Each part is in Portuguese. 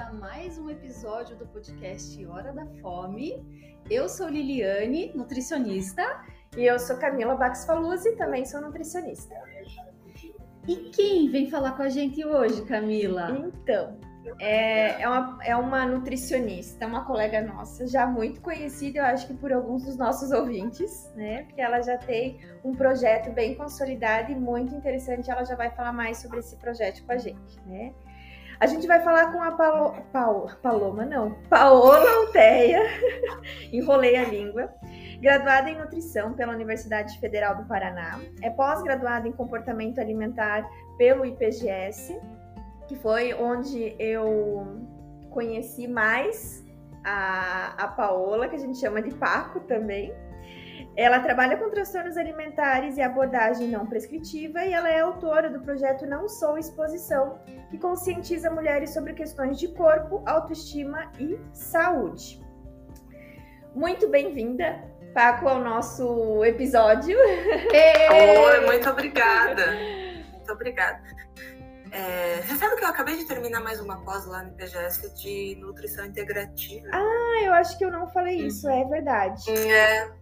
começar mais um episódio do podcast Hora da Fome. Eu sou Liliane, nutricionista. E eu sou Camila Bax Faluzzi, também sou nutricionista. E quem vem falar com a gente hoje, Camila? Então, é, é, uma, é uma nutricionista, uma colega nossa, já muito conhecida, eu acho que por alguns dos nossos ouvintes, né? Porque ela já tem um projeto bem consolidado e muito interessante. Ela já vai falar mais sobre esse projeto com a gente, né? A gente vai falar com a Paola, Paloma, não, Paola Alteia, enrolei a língua, graduada em nutrição pela Universidade Federal do Paraná, é pós-graduada em comportamento alimentar pelo IPGS, que foi onde eu conheci mais a, a Paola, que a gente chama de Paco também. Ela trabalha com transtornos alimentares e abordagem não prescritiva e ela é autora do projeto Não Sou Exposição, que conscientiza mulheres sobre questões de corpo, autoestima e saúde. Muito bem-vinda, Paco, ao nosso episódio. Oi, muito obrigada. Muito obrigada. É, você sabe que eu acabei de terminar mais uma pós lá no IPGS de nutrição integrativa. Ah, eu acho que eu não falei isso, é verdade. É.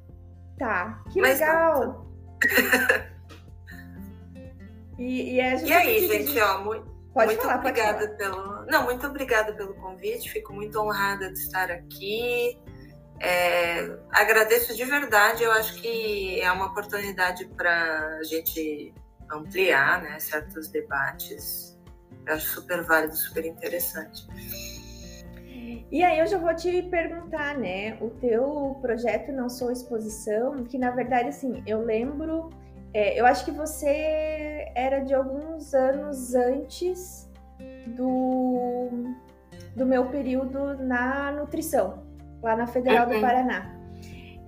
Tá, que Mas legal. e, e, é e aí, gente, ó, muito, pode muito falar, obrigada pelo. Não, muito obrigada pelo convite. Fico muito honrada de estar aqui. É, agradeço de verdade. Eu acho que é uma oportunidade para a gente ampliar né, certos debates. Eu acho super válido, super interessante. E aí eu já vou te perguntar, né? O teu projeto Não Sou Exposição, que na verdade, assim, eu lembro, é, eu acho que você era de alguns anos antes do, do meu período na nutrição, lá na Federal uhum. do Paraná.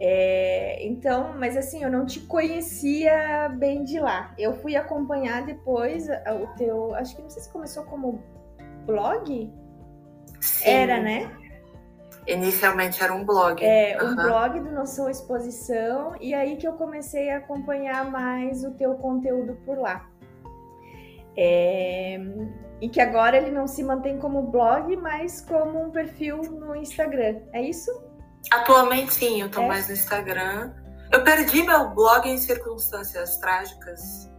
É, então, mas assim, eu não te conhecia bem de lá. Eu fui acompanhar depois o teu. Acho que não sei se começou como blog. Sim. Era, né? Inicialmente era um blog. É, um blog do Noção Exposição, e aí que eu comecei a acompanhar mais o teu conteúdo por lá. É, e que agora ele não se mantém como blog, mas como um perfil no Instagram. É isso? Atualmente sim, eu tô é. mais no Instagram. Eu perdi meu blog em circunstâncias trágicas.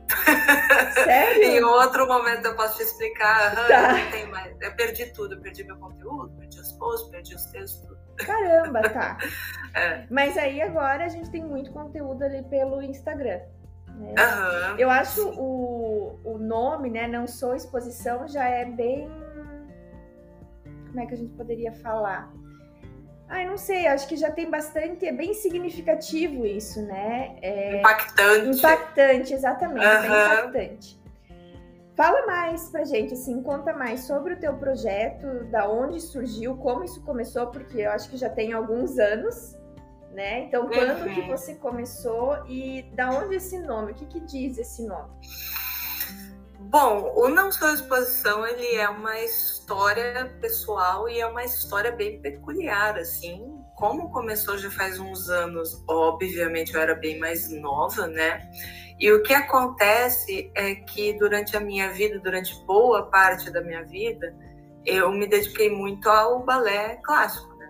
Sério? em outro momento eu posso te explicar. Tá. Eu, mais... eu perdi tudo, eu perdi meu conteúdo, perdi os posts, perdi os textos. Caramba, tá. é. Mas aí agora a gente tem muito conteúdo ali pelo Instagram. Né? Uhum. Eu acho o, o nome, né? Não sou exposição, já é bem. Como é que a gente poderia falar? Ai, não sei, acho que já tem bastante, é bem significativo isso, né? É, impactante. Impactante, exatamente, uhum. impactante. Fala mais pra gente, assim, conta mais sobre o teu projeto, da onde surgiu, como isso começou, porque eu acho que já tem alguns anos, né? Então, quando uhum. que você começou e da onde esse nome? O que, que diz esse nome? Bom, o Não Sou Exposição, ele é uma história pessoal e é uma história bem peculiar, assim. Como começou já faz uns anos, obviamente eu era bem mais nova, né? E o que acontece é que durante a minha vida, durante boa parte da minha vida, eu me dediquei muito ao balé clássico, né?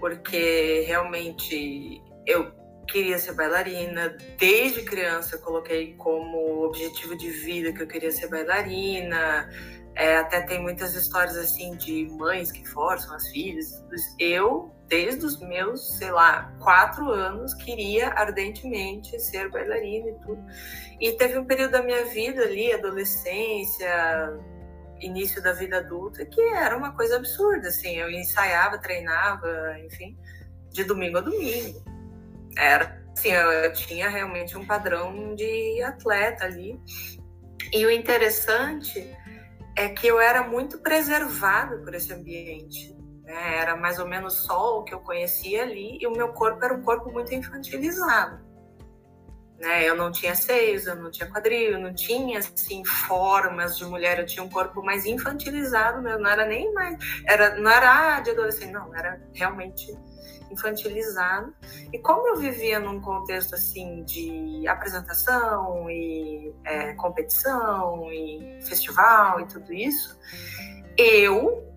Porque realmente eu queria ser bailarina. Desde criança eu coloquei como objetivo de vida que eu queria ser bailarina. É, até tem muitas histórias assim de mães que forçam as filhas. Eu, desde os meus, sei lá, quatro anos, queria ardentemente ser bailarina e tudo. E teve um período da minha vida ali, adolescência, início da vida adulta, que era uma coisa absurda, assim. Eu ensaiava, treinava, enfim, de domingo a domingo era assim, eu tinha realmente um padrão de atleta ali. E o interessante é que eu era muito preservada por esse ambiente. Né? Era mais ou menos só o que eu conhecia ali e o meu corpo era um corpo muito infantilizado. Né? Eu não tinha seios, eu não tinha quadril, eu não tinha assim formas de mulher, eu tinha um corpo mais infantilizado, né? não era nem mais, era não era de adolescente, não, era realmente infantilizado. E como eu vivia num contexto assim de apresentação e é, competição e festival e tudo isso, eu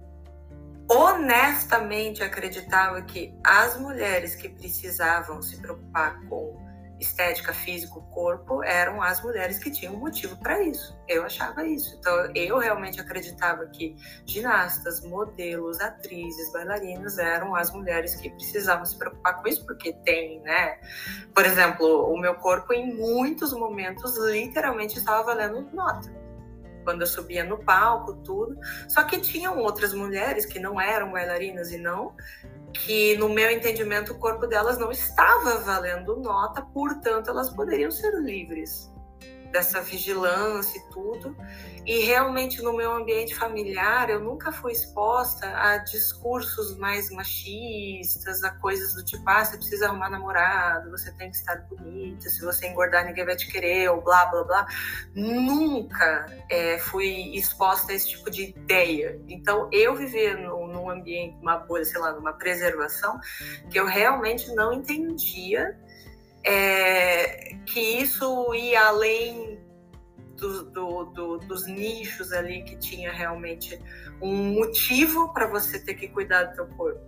honestamente acreditava que as mulheres que precisavam se preocupar com estética física, corpo, eram as mulheres que tinham motivo para isso. Eu achava isso. Então, eu realmente acreditava que ginastas, modelos, atrizes, bailarinas eram as mulheres que precisavam se preocupar com isso, porque tem, né? Por exemplo, o meu corpo, em muitos momentos, literalmente estava valendo nota quando eu subia no palco, tudo. Só que tinham outras mulheres que não eram bailarinas e não, que no meu entendimento o corpo delas não estava valendo nota, portanto elas poderiam ser livres dessa vigilância e tudo. E realmente no meu ambiente familiar eu nunca fui exposta a discursos mais machistas, a coisas do tipo, ah, você precisa arrumar namorado, você tem que estar bonita, se você engordar ninguém vai te querer, ou blá blá blá. Nunca é, fui exposta a esse tipo de ideia. Então eu vivia no, num ambiente, uma bolha, sei lá, numa preservação, que eu realmente não entendia é, que isso ia além do, do, do, dos nichos ali que tinha realmente um motivo para você ter que cuidar do teu corpo.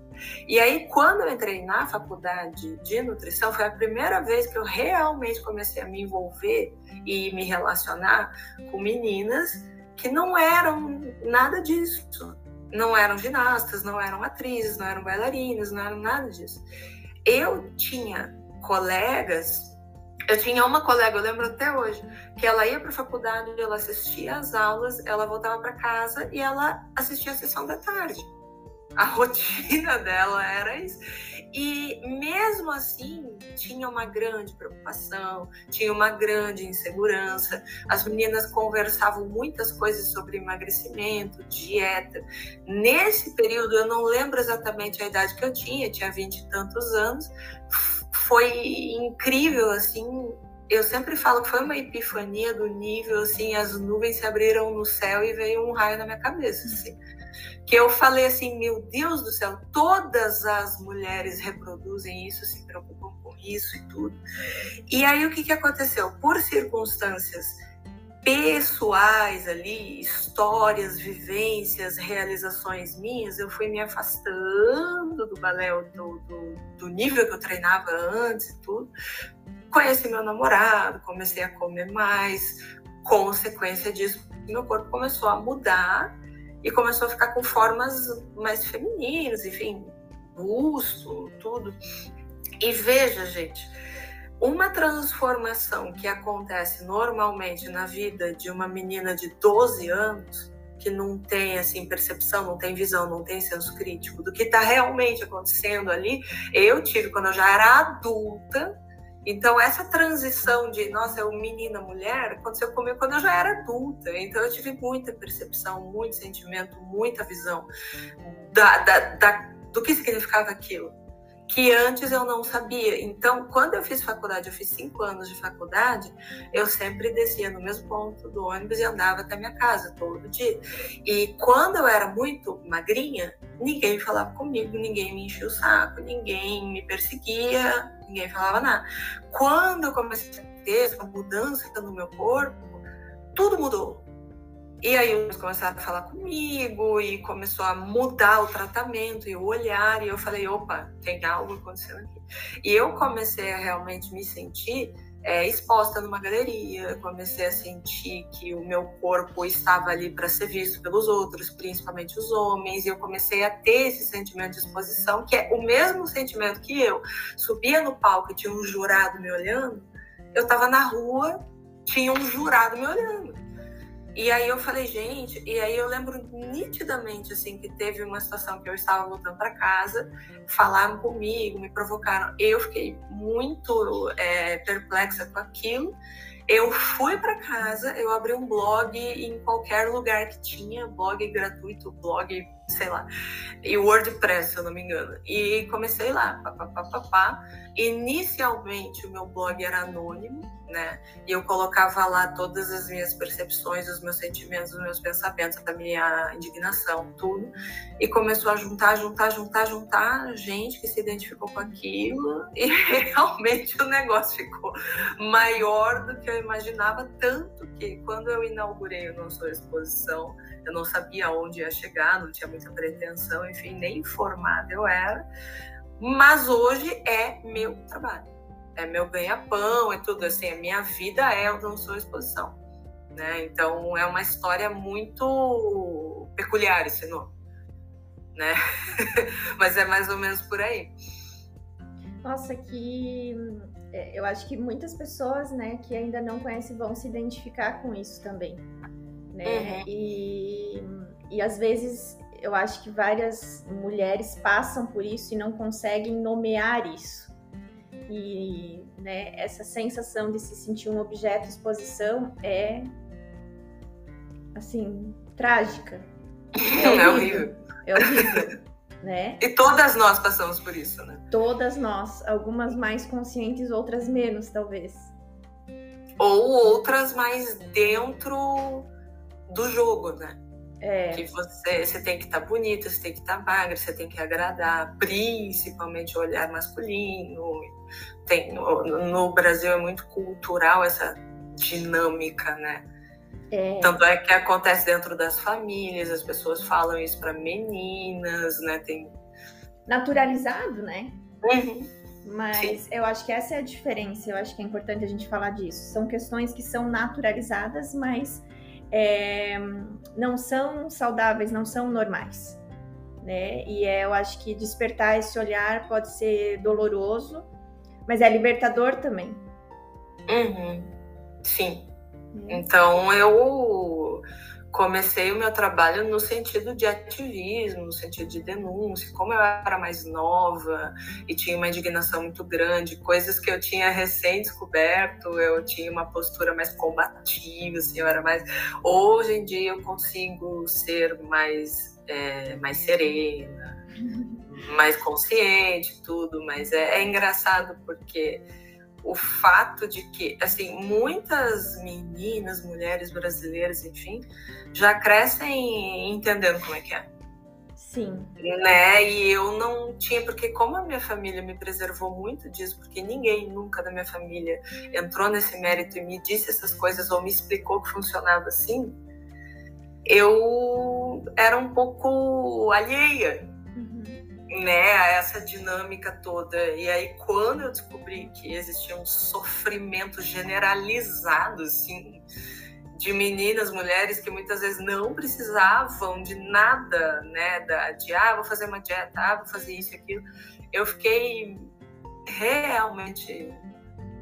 E aí, quando eu entrei na faculdade de nutrição, foi a primeira vez que eu realmente comecei a me envolver e me relacionar com meninas que não eram nada disso. Não eram ginastas, não eram atrizes, não eram bailarinas, não eram nada disso. Eu tinha colegas, eu tinha uma colega, eu lembro até hoje, que ela ia para a faculdade, ela assistia às aulas, ela voltava para casa e ela assistia a sessão da tarde. A rotina dela era isso. E mesmo assim, tinha uma grande preocupação, tinha uma grande insegurança. As meninas conversavam muitas coisas sobre emagrecimento, dieta. Nesse período, eu não lembro exatamente a idade que eu tinha, tinha vinte e tantos anos, foi incrível, assim. Eu sempre falo que foi uma epifania do nível, assim, as nuvens se abriram no céu e veio um raio na minha cabeça, assim. Que eu falei assim, meu Deus do céu, todas as mulheres reproduzem isso, se preocupam com isso e tudo. E aí o que, que aconteceu? Por circunstâncias pessoais ali, histórias, vivências, realizações minhas, eu fui me afastando do balé, do, do, do nível que eu treinava antes e tudo. Conheci meu namorado, comecei a comer mais, consequência disso, meu corpo começou a mudar e começou a ficar com formas mais femininas, enfim, busto, tudo. E veja, gente, uma transformação que acontece normalmente na vida de uma menina de 12 anos, que não tem assim percepção, não tem visão, não tem senso crítico do que está realmente acontecendo ali, eu tive quando eu já era adulta. Então essa transição de nossa, eu menina mulher aconteceu comigo quando eu já era adulta. Então eu tive muita percepção, muito sentimento, muita visão da, da, da do que significava aquilo que antes eu não sabia. Então, quando eu fiz faculdade, eu fiz cinco anos de faculdade, eu sempre descia no mesmo ponto do ônibus e andava até minha casa todo dia. E quando eu era muito magrinha, ninguém falava comigo, ninguém me enchia o saco, ninguém me perseguia, ninguém falava nada. Quando eu comecei a ter essa mudança no meu corpo, tudo mudou e aí eles começaram a falar comigo e começou a mudar o tratamento e o olhar. E eu falei, opa, tem algo acontecendo aqui. E eu comecei a realmente me sentir é, exposta numa galeria, comecei a sentir que o meu corpo estava ali para ser visto pelos outros, principalmente os homens, e eu comecei a ter esse sentimento de exposição, que é o mesmo sentimento que eu subia no palco e tinha um jurado me olhando, eu estava na rua, tinha um jurado me olhando. E aí eu falei, gente, e aí eu lembro nitidamente assim que teve uma situação que eu estava voltando para casa, falaram comigo, me provocaram. Eu fiquei muito é, perplexa com aquilo. Eu fui para casa, eu abri um blog em qualquer lugar que tinha, blog gratuito, blog sei lá, e WordPress, se eu não me engano. E comecei lá, papapá. Inicialmente o meu blog era anônimo, né? E eu colocava lá todas as minhas percepções, os meus sentimentos, os meus pensamentos, a minha indignação, tudo. E começou a juntar, juntar, juntar, juntar gente que se identificou com aquilo. E realmente o negócio ficou maior do que eu imaginava, tanto porque quando eu inaugurei o Sou Exposição, eu não sabia onde ia chegar, não tinha muita pretensão, enfim, nem informada eu era. Mas hoje é meu trabalho, é meu ganha-pão, é tudo assim, a minha vida é o Não Sou Exposição. Né? Então é uma história muito peculiar esse nome, né? Mas é mais ou menos por aí. Nossa, que eu acho que muitas pessoas, né, que ainda não conhecem vão se identificar com isso também, né? Uhum. E, e às vezes eu acho que várias mulheres passam por isso e não conseguem nomear isso. E né, essa sensação de se sentir um objeto de exposição é assim trágica. É horrível. É horrível. Né? E todas nós passamos por isso, né? Todas nós, algumas mais conscientes, outras menos, talvez. Ou outras mais dentro do jogo, né? É. Que você, você tem que estar tá bonita, você tem que estar tá magra, você tem que agradar, principalmente o olhar masculino. Tem, no, no Brasil é muito cultural essa dinâmica, né? É. Tanto é que acontece dentro das famílias, as pessoas falam isso para meninas, né? Tem naturalizado, né? Uhum. Mas Sim. eu acho que essa é a diferença. Eu acho que é importante a gente falar disso. São questões que são naturalizadas, mas é, não são saudáveis, não são normais, né? E é, eu acho que despertar esse olhar pode ser doloroso, mas é libertador também. Uhum. Sim. Então eu comecei o meu trabalho no sentido de ativismo, no sentido de denúncia. Como eu era mais nova e tinha uma indignação muito grande, coisas que eu tinha recém descoberto, eu tinha uma postura mais combativa, assim, eu era mais. Hoje em dia eu consigo ser mais, é, mais serena, mais consciente, tudo, mas é, é engraçado porque o fato de que, assim, muitas meninas, mulheres brasileiras, enfim, já crescem entendendo como é que é. Sim. Né? E eu não tinha, porque como a minha família me preservou muito disso, porque ninguém nunca da minha família entrou nesse mérito e me disse essas coisas ou me explicou que funcionava assim, eu era um pouco alheia né, essa dinâmica toda. E aí, quando eu descobri que existia um sofrimento generalizado, assim, de meninas, mulheres que muitas vezes não precisavam de nada, né, da, de, ah, vou fazer uma dieta, ah, vou fazer isso e aquilo, eu fiquei realmente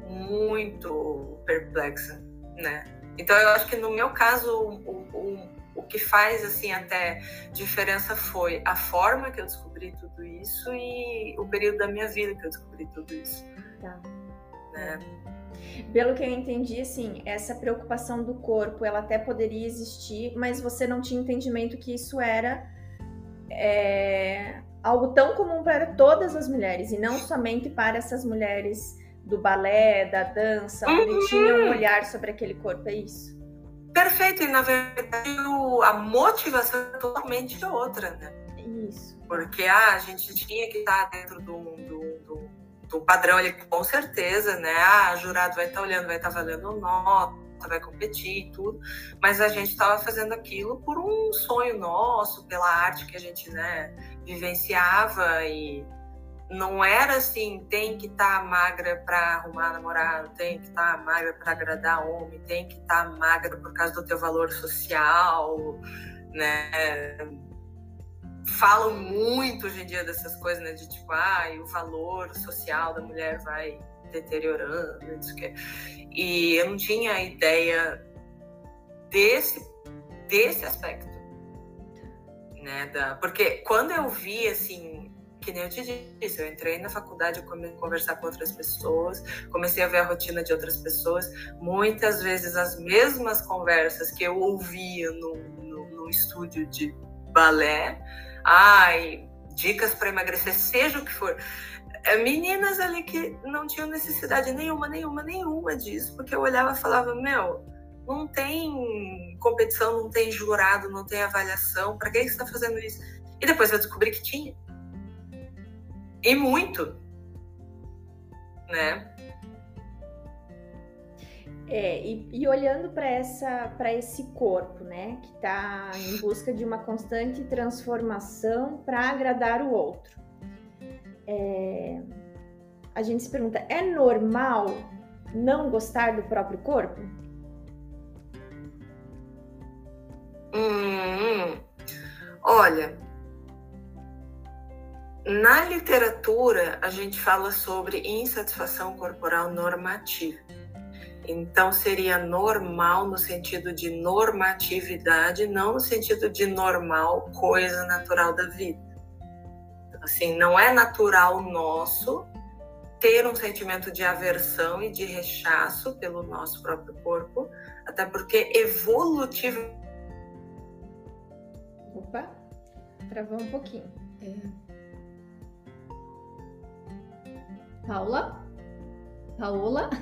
muito perplexa, né. Então, eu acho que no meu caso, o, o, o que faz assim até diferença foi a forma que eu descobri tudo isso e o período da minha vida que eu descobri tudo isso. Tá. Né? Pelo que eu entendi, assim, essa preocupação do corpo, ela até poderia existir, mas você não tinha entendimento que isso era é, algo tão comum para todas as mulheres e não somente para essas mulheres do balé, da dança, onde uhum. tinham um olhar sobre aquele corpo, é isso? Perfeito, e na verdade a motivação é totalmente outra, né? Isso. Porque ah, a gente tinha que estar dentro do, do, do, do padrão ali, com certeza, né? Ah, o jurado vai estar olhando, vai estar valendo nota, vai competir e tudo, mas a gente estava fazendo aquilo por um sonho nosso, pela arte que a gente né, vivenciava e não era assim, tem que estar tá magra para arrumar namorado, tem que estar tá magra para agradar homem, tem que estar tá magra por causa do teu valor social, né? Falam muito hoje em dia dessas coisas, né? De tipo, ah, o valor social da mulher vai deteriorando, isso que. E eu não tinha ideia desse desse aspecto, né? Da, porque quando eu vi assim que nem eu te disse, eu entrei na faculdade, eu comecei a conversar com outras pessoas, comecei a ver a rotina de outras pessoas, muitas vezes as mesmas conversas que eu ouvia no, no, no estúdio de balé, ai, dicas para emagrecer, seja o que for. É, meninas ali que não tinham necessidade nenhuma, nenhuma, nenhuma disso, porque eu olhava e falava, meu, não tem competição, não tem jurado, não tem avaliação, para que você está fazendo isso? E depois eu descobri que tinha. E muito. Né? É, e, e olhando para essa para esse corpo, né, que está em busca de uma constante transformação para agradar o outro. É, a gente se pergunta, é normal não gostar do próprio corpo? Hum, olha, na literatura a gente fala sobre insatisfação corporal normativa. Então seria normal no sentido de normatividade, não no sentido de normal, coisa natural da vida. Então, assim, não é natural nosso ter um sentimento de aversão e de rechaço pelo nosso próprio corpo, até porque evolutivo. Opa, travou um pouquinho. É. Paula? Paola?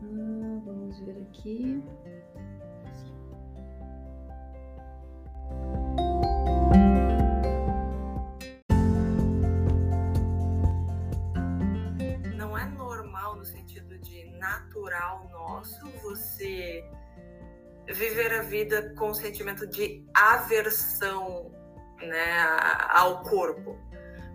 ah, vamos ver aqui. Não é normal no sentido de natural nosso você viver a vida com o sentimento de aversão né, ao corpo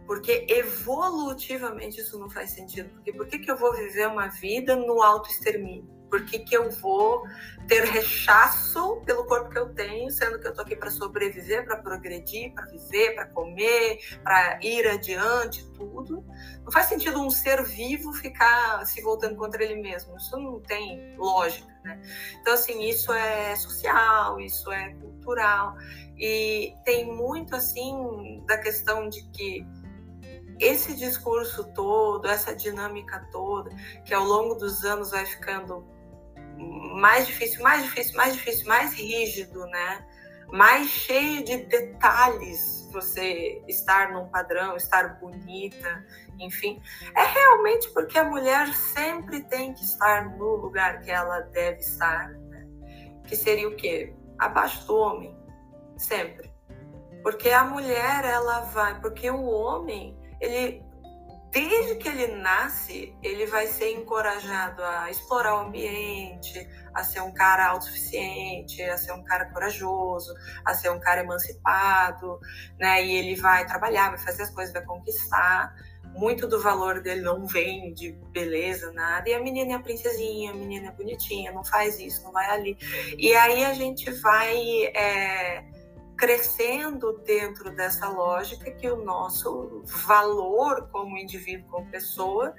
porque evolutivamente isso não faz sentido. Porque por que, que eu vou viver uma vida no auto-extermínio? Por que, que eu vou ter rechaço pelo corpo que eu tenho, sendo que eu tô aqui para sobreviver, para progredir, para viver, para comer, para ir adiante, tudo? Não faz sentido um ser vivo ficar se voltando contra ele mesmo. Isso não tem lógica, né? Então, assim, isso é social, isso é cultural. E tem muito, assim, da questão de que esse discurso todo, essa dinâmica toda, que ao longo dos anos vai ficando mais difícil, mais difícil, mais difícil, mais rígido, né? Mais cheio de detalhes você estar num padrão, estar bonita, enfim. É realmente porque a mulher sempre tem que estar no lugar que ela deve estar, né? que seria o quê? Abaixo do homem, sempre. Porque a mulher, ela vai, porque o homem, ele desde que ele nasce, ele vai ser encorajado a explorar o ambiente, a ser um cara autossuficiente, a ser um cara corajoso, a ser um cara emancipado, né? E ele vai trabalhar, vai fazer as coisas, vai conquistar. Muito do valor dele não vem de beleza, nada. E a menina é a princesinha, a menina é bonitinha, não faz isso, não vai ali. E aí a gente vai. É crescendo dentro dessa lógica que o nosso valor como indivíduo, como pessoa,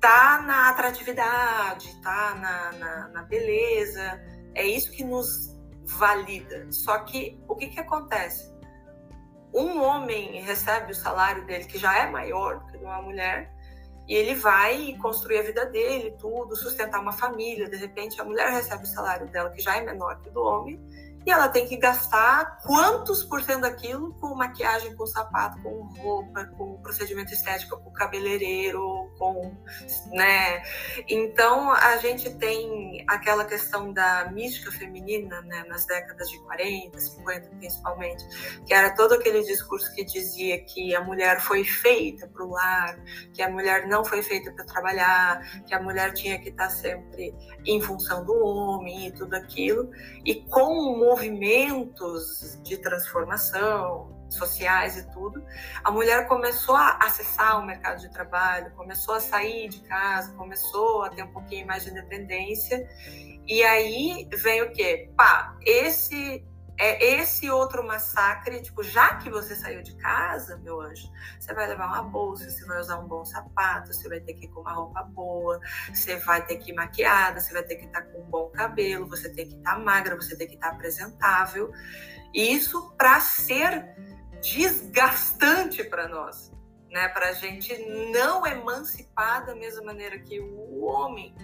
tá na atratividade, tá na, na, na beleza. É isso que nos valida. Só que o que, que acontece? Um homem recebe o salário dele, que já é maior do que uma mulher, e ele vai construir a vida dele, tudo, sustentar uma família. De repente, a mulher recebe o salário dela, que já é menor que o do homem, e ela tem que gastar quantos por cento daquilo com maquiagem, com sapato, com roupa, com procedimento estético, com cabeleireiro, com, né? Então a gente tem aquela questão da mística feminina, né, nas décadas de 40, 50 principalmente, que era todo aquele discurso que dizia que a mulher foi feita para o lar, que a mulher não foi feita para trabalhar, que a mulher tinha que estar sempre em função do homem e tudo aquilo. E com o movimentos de transformação sociais e tudo, a mulher começou a acessar o mercado de trabalho, começou a sair de casa, começou a ter um pouquinho mais de independência. E aí vem o quê? Pá, esse é esse outro massacre, tipo, já que você saiu de casa, meu anjo, você vai levar uma bolsa, você vai usar um bom sapato, você vai ter que ir com uma roupa boa, você vai ter que ir maquiada, você vai ter que estar com um bom cabelo, você tem que estar magra, você tem que estar apresentável. Isso para ser desgastante para nós, né? Para a gente não emancipar da mesma maneira que o homem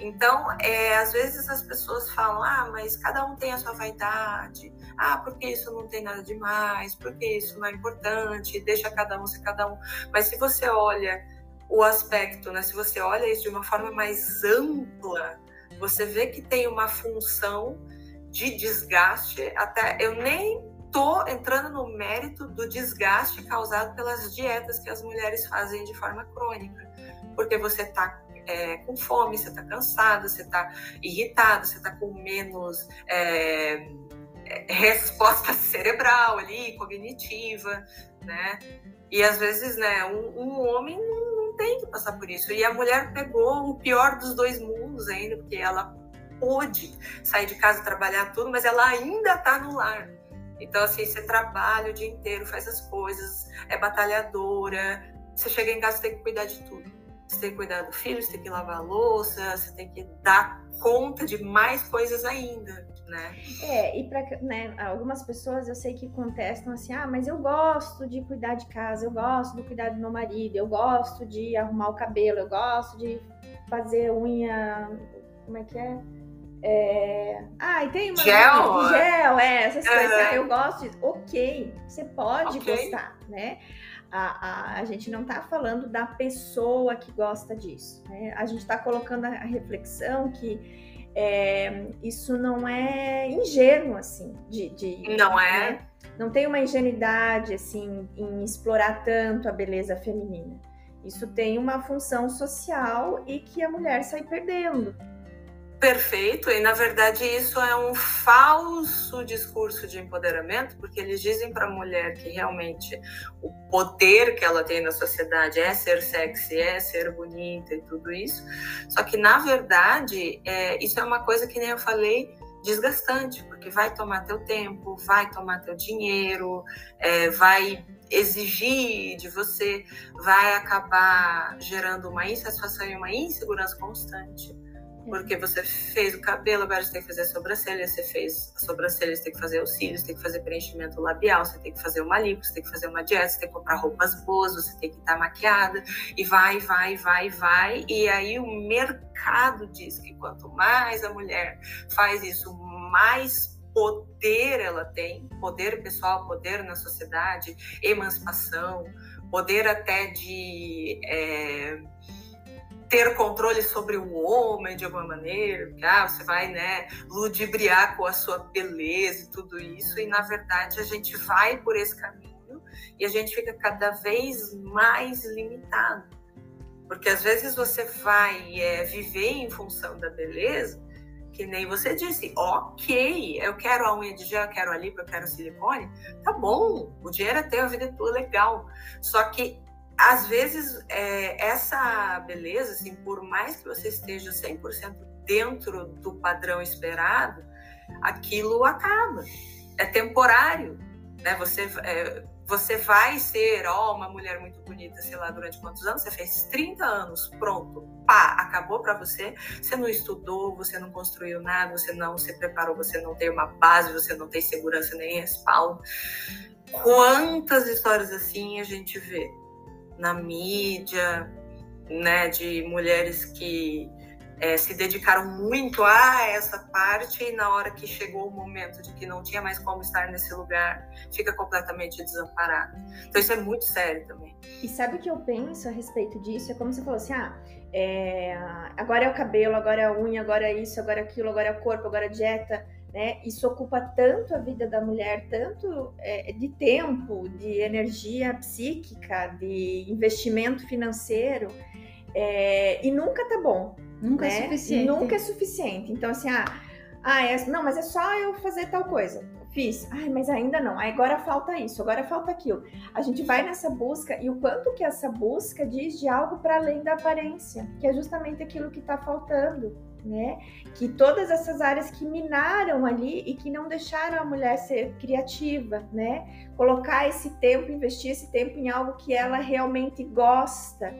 então, é, às vezes as pessoas falam, ah, mas cada um tem a sua vaidade, ah, porque isso não tem nada demais, porque isso não é importante, deixa cada um ser cada um. Mas se você olha o aspecto, né, se você olha isso de uma forma mais ampla, você vê que tem uma função de desgaste, até eu nem tô entrando no mérito do desgaste causado pelas dietas que as mulheres fazem de forma crônica, porque você tá é, com fome, você está cansada, você está irritada, você está com menos é, resposta cerebral ali, cognitiva, né? E às vezes, né, um, um homem não, não tem que passar por isso. E a mulher pegou o pior dos dois mundos ainda, porque ela pôde sair de casa, trabalhar tudo, mas ela ainda está no lar. Então, assim, você trabalha o dia inteiro, faz as coisas, é batalhadora. Você chega em casa, você tem que cuidar de tudo. Você tem que cuidar do filho, você tem que lavar a louça, você tem que dar conta de mais coisas ainda, né? É, e para né, algumas pessoas eu sei que contestam assim: ah, mas eu gosto de cuidar de casa, eu gosto de cuidar do meu marido, eu gosto de arrumar o cabelo, eu gosto de fazer unha. Como é que é? É... Ah, e tem uma gel, gel é, essas uhum. coisas. Ah, eu gosto de... Ok, você pode okay. gostar, né? A, a, a gente não está falando da pessoa que gosta disso, né? A gente está colocando a, reflexão que é, isso não é ingênuo, assim, de... de não é? Né? Não tem uma ingenuidade, assim, em explorar tanto a beleza feminina. Isso tem uma função social e que a mulher sai perdendo, perfeito e na verdade isso é um falso discurso de empoderamento porque eles dizem para a mulher que realmente o poder que ela tem na sociedade é ser sexy é ser bonita e tudo isso. Só que na verdade é, isso é uma coisa que nem eu falei desgastante porque vai tomar teu tempo vai tomar teu dinheiro é, vai exigir de você vai acabar gerando uma insatisfação e uma insegurança constante porque você fez o cabelo, agora você tem que fazer a sobrancelha, você fez a sobrancelha, você tem que fazer os cílios, tem que fazer preenchimento labial, você tem que fazer uma lipo, você tem que fazer uma dieta, você tem que comprar roupas boas, você tem que estar maquiada, e vai, vai, vai, vai. E aí o mercado diz que quanto mais a mulher faz isso, mais poder ela tem, poder pessoal, poder na sociedade, emancipação, poder até de. É, ter controle sobre o homem de alguma maneira, ah, você vai né, ludibriar com a sua beleza e tudo isso, e na verdade a gente vai por esse caminho e a gente fica cada vez mais limitado. Porque às vezes você vai é, viver em função da beleza, que nem você disse, ok, eu quero a unha de gel, eu quero a lipo, eu quero silicone, tá bom, o dinheiro é teu, a vida é tua, legal. Só que às vezes, é, essa beleza, assim, por mais que você esteja 100% dentro do padrão esperado, aquilo acaba. É temporário. Né? Você, é, você vai ser, ó, uma mulher muito bonita, sei lá, durante quantos anos? Você fez 30 anos, pronto, pá, acabou para você. Você não estudou, você não construiu nada, você não se preparou, você não tem uma base, você não tem segurança nem respaldo. Quantas histórias assim a gente vê? Na mídia, né, de mulheres que é, se dedicaram muito a essa parte e na hora que chegou o momento de que não tinha mais como estar nesse lugar, fica completamente desamparada. Então isso é muito sério também. E sabe o que eu penso a respeito disso? É como se fosse, ah, é, agora é o cabelo, agora é a unha, agora é isso, agora é aquilo, agora é o corpo, agora é a dieta né? Isso ocupa tanto a vida da mulher, tanto é, de tempo, de energia psíquica, de investimento financeiro, é, e nunca tá bom. Nunca é né? é suficiente. Nunca é suficiente. Então, assim, ah, ah é, não, mas é só eu fazer tal coisa. Fiz. Ai, mas ainda não. Agora falta isso, agora falta aquilo. A gente vai nessa busca e o quanto que essa busca diz de algo para além da aparência, que é justamente aquilo que está faltando né? Que todas essas áreas que minaram ali e que não deixaram a mulher ser criativa, né? Colocar esse tempo, investir esse tempo em algo que ela realmente gosta,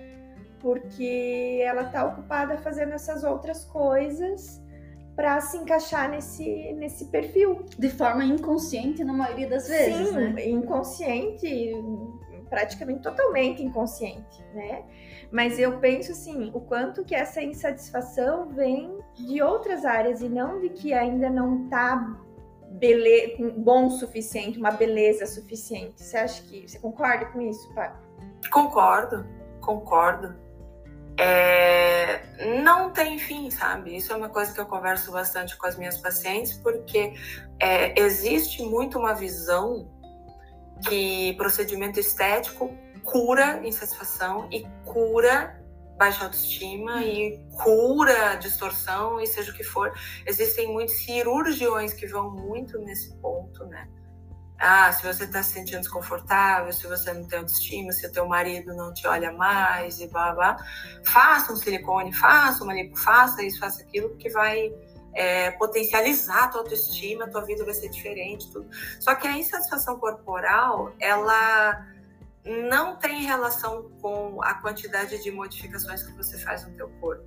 porque ela está ocupada fazendo essas outras coisas para se encaixar nesse, nesse perfil. De forma inconsciente, na maioria das vezes, Sim, né? inconsciente, praticamente totalmente inconsciente, né? Mas eu penso assim, o quanto que essa insatisfação vem de outras áreas e não de que ainda não tá bele... bom o suficiente, uma beleza suficiente. Você acha que você concorda com isso, Paco? Concordo, concordo. É, não tem fim, sabe? Isso é uma coisa que eu converso bastante com as minhas pacientes, porque é, existe muito uma visão que procedimento estético cura insatisfação e cura baixa autoestima e cura distorção e seja o que for. Existem muitos cirurgiões que vão muito nesse ponto, né? Ah, se você está se sentindo desconfortável, se você não tem autoestima, se o teu marido não te olha mais e blá blá, faça um silicone, faça uma lipo, faça isso, faça aquilo, que vai é, potencializar a tua autoestima, a tua vida vai ser diferente, tudo. Só que a insatisfação corporal, ela não tem relação com a quantidade de modificações que você faz no teu corpo.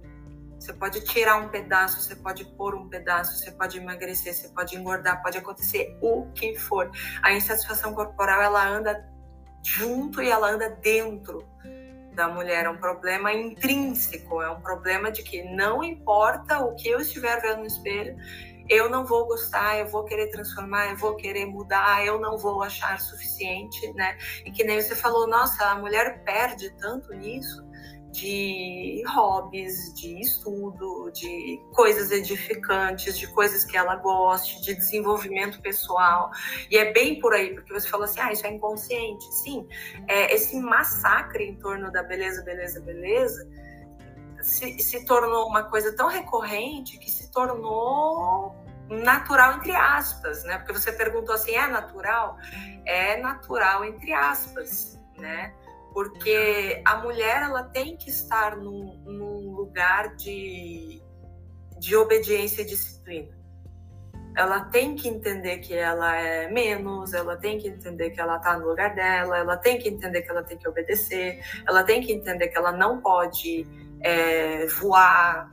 Você pode tirar um pedaço, você pode pôr um pedaço, você pode emagrecer, você pode engordar, pode acontecer o que for. A insatisfação corporal ela anda junto e ela anda dentro da mulher. É um problema intrínseco, é um problema de que não importa o que eu estiver vendo no espelho, eu não vou gostar, eu vou querer transformar, eu vou querer mudar, eu não vou achar suficiente, né? E que nem você falou, nossa, a mulher perde tanto nisso de hobbies, de estudo, de coisas edificantes, de coisas que ela goste, de desenvolvimento pessoal. E é bem por aí, porque você falou assim, ah, isso é inconsciente. Sim, é, esse massacre em torno da beleza, beleza, beleza, se, se tornou uma coisa tão recorrente que se tornou natural entre aspas, né? Porque você perguntou assim, é natural? É natural entre aspas, né? Porque a mulher ela tem que estar num, num lugar de, de obediência e disciplina. Ela tem que entender que ela é menos, ela tem que entender que ela está no lugar dela, ela tem que entender que ela tem que obedecer, ela tem que entender que ela não pode é, voar,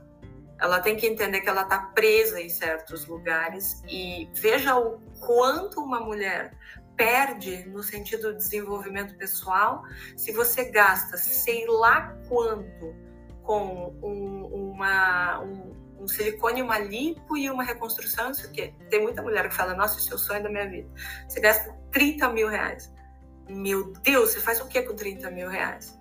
ela tem que entender que ela está presa em certos lugares e veja o quanto uma mulher perde no sentido de desenvolvimento pessoal se você gasta sei lá quanto com um, uma, um, um silicone, uma lipo e uma reconstrução, isso aqui. Tem muita mulher que fala, nossa, esse é o sonho da minha vida. Você gasta 30 mil reais. Meu Deus, você faz o que com 30 mil reais?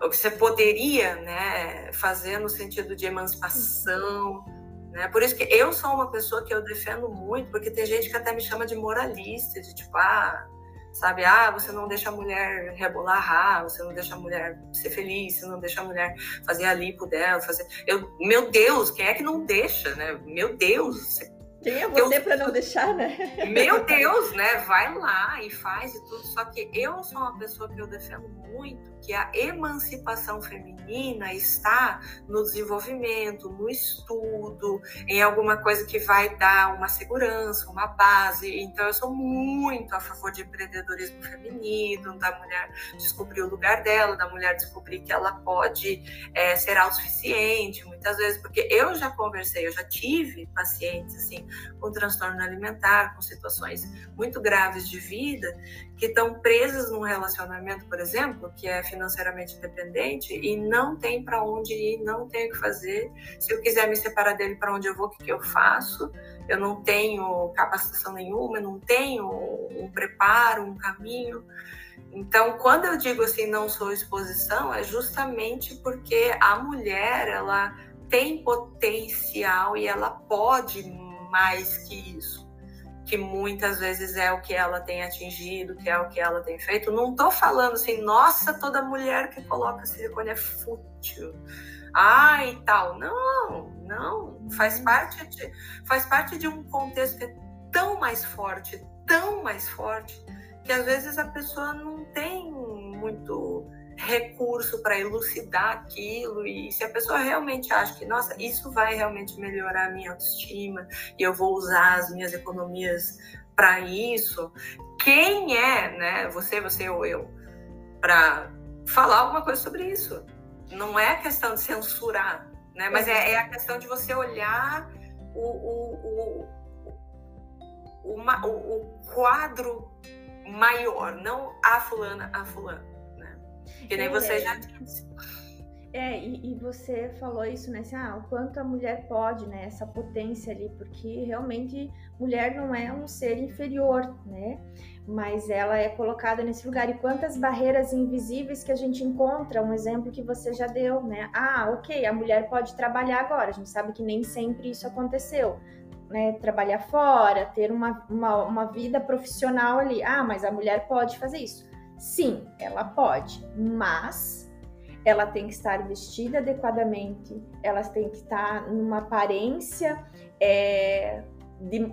O que você poderia né, fazer no sentido de emancipação, né? Por isso que eu sou uma pessoa que eu defendo muito, porque tem gente que até me chama de moralista, de tipo, ah, sabe, ah, você não deixa a mulher rebolar, ah, você não deixa a mulher ser feliz, você não deixa a mulher fazer a lipo dela, fazer. Eu, meu Deus, quem é que não deixa, né? Meu Deus, quem é você para não deixar, né? Meu Deus, né? Vai lá e faz e tudo. Só que eu sou uma pessoa que eu defendo muito que a emancipação feminina está no desenvolvimento, no estudo, em alguma coisa que vai dar uma segurança, uma base. Então, eu sou muito a favor de empreendedorismo feminino, da mulher descobrir o lugar dela, da mulher descobrir que ela pode é, ser autossuficiente, muitas vezes, porque eu já conversei, eu já tive pacientes assim com transtorno alimentar, com situações muito graves de vida, que estão presas num relacionamento, por exemplo, que é financeiramente independente e não tem para onde ir, não tem o que fazer. Se eu quiser me separar dele, para onde eu vou, o que, que eu faço? Eu não tenho capacitação nenhuma, eu não tenho um preparo, um caminho. Então, quando eu digo assim, não sou exposição, é justamente porque a mulher, ela tem potencial e ela pode mais que isso, que muitas vezes é o que ela tem atingido, que é o que ela tem feito. Não estou falando assim, nossa, toda mulher que coloca silicone é fútil. Ah, e tal. Não, não. Faz uhum. parte de, faz parte de um contexto que é tão mais forte, tão mais forte, que às vezes a pessoa não tem muito recurso para elucidar aquilo e se a pessoa realmente acha que nossa isso vai realmente melhorar a minha autoestima e eu vou usar as minhas economias para isso quem é né você você ou eu para falar alguma coisa sobre isso? Não é questão de censurar né mas é, é a questão de você olhar o, o, o, o, o quadro maior não a fulana a fulana que nem é, você já disse. É, e, e, você falou isso, né? Assim, ah, o quanto a mulher pode, né? Essa potência ali, porque realmente mulher não é um ser inferior, né? Mas ela é colocada nesse lugar. E quantas barreiras invisíveis que a gente encontra, um exemplo que você já deu, né? Ah, ok, a mulher pode trabalhar agora. A gente sabe que nem sempre isso aconteceu. Né, trabalhar fora, ter uma, uma, uma vida profissional ali. Ah, mas a mulher pode fazer isso. Sim, ela pode, mas ela tem que estar vestida adequadamente, ela tem que estar numa aparência é,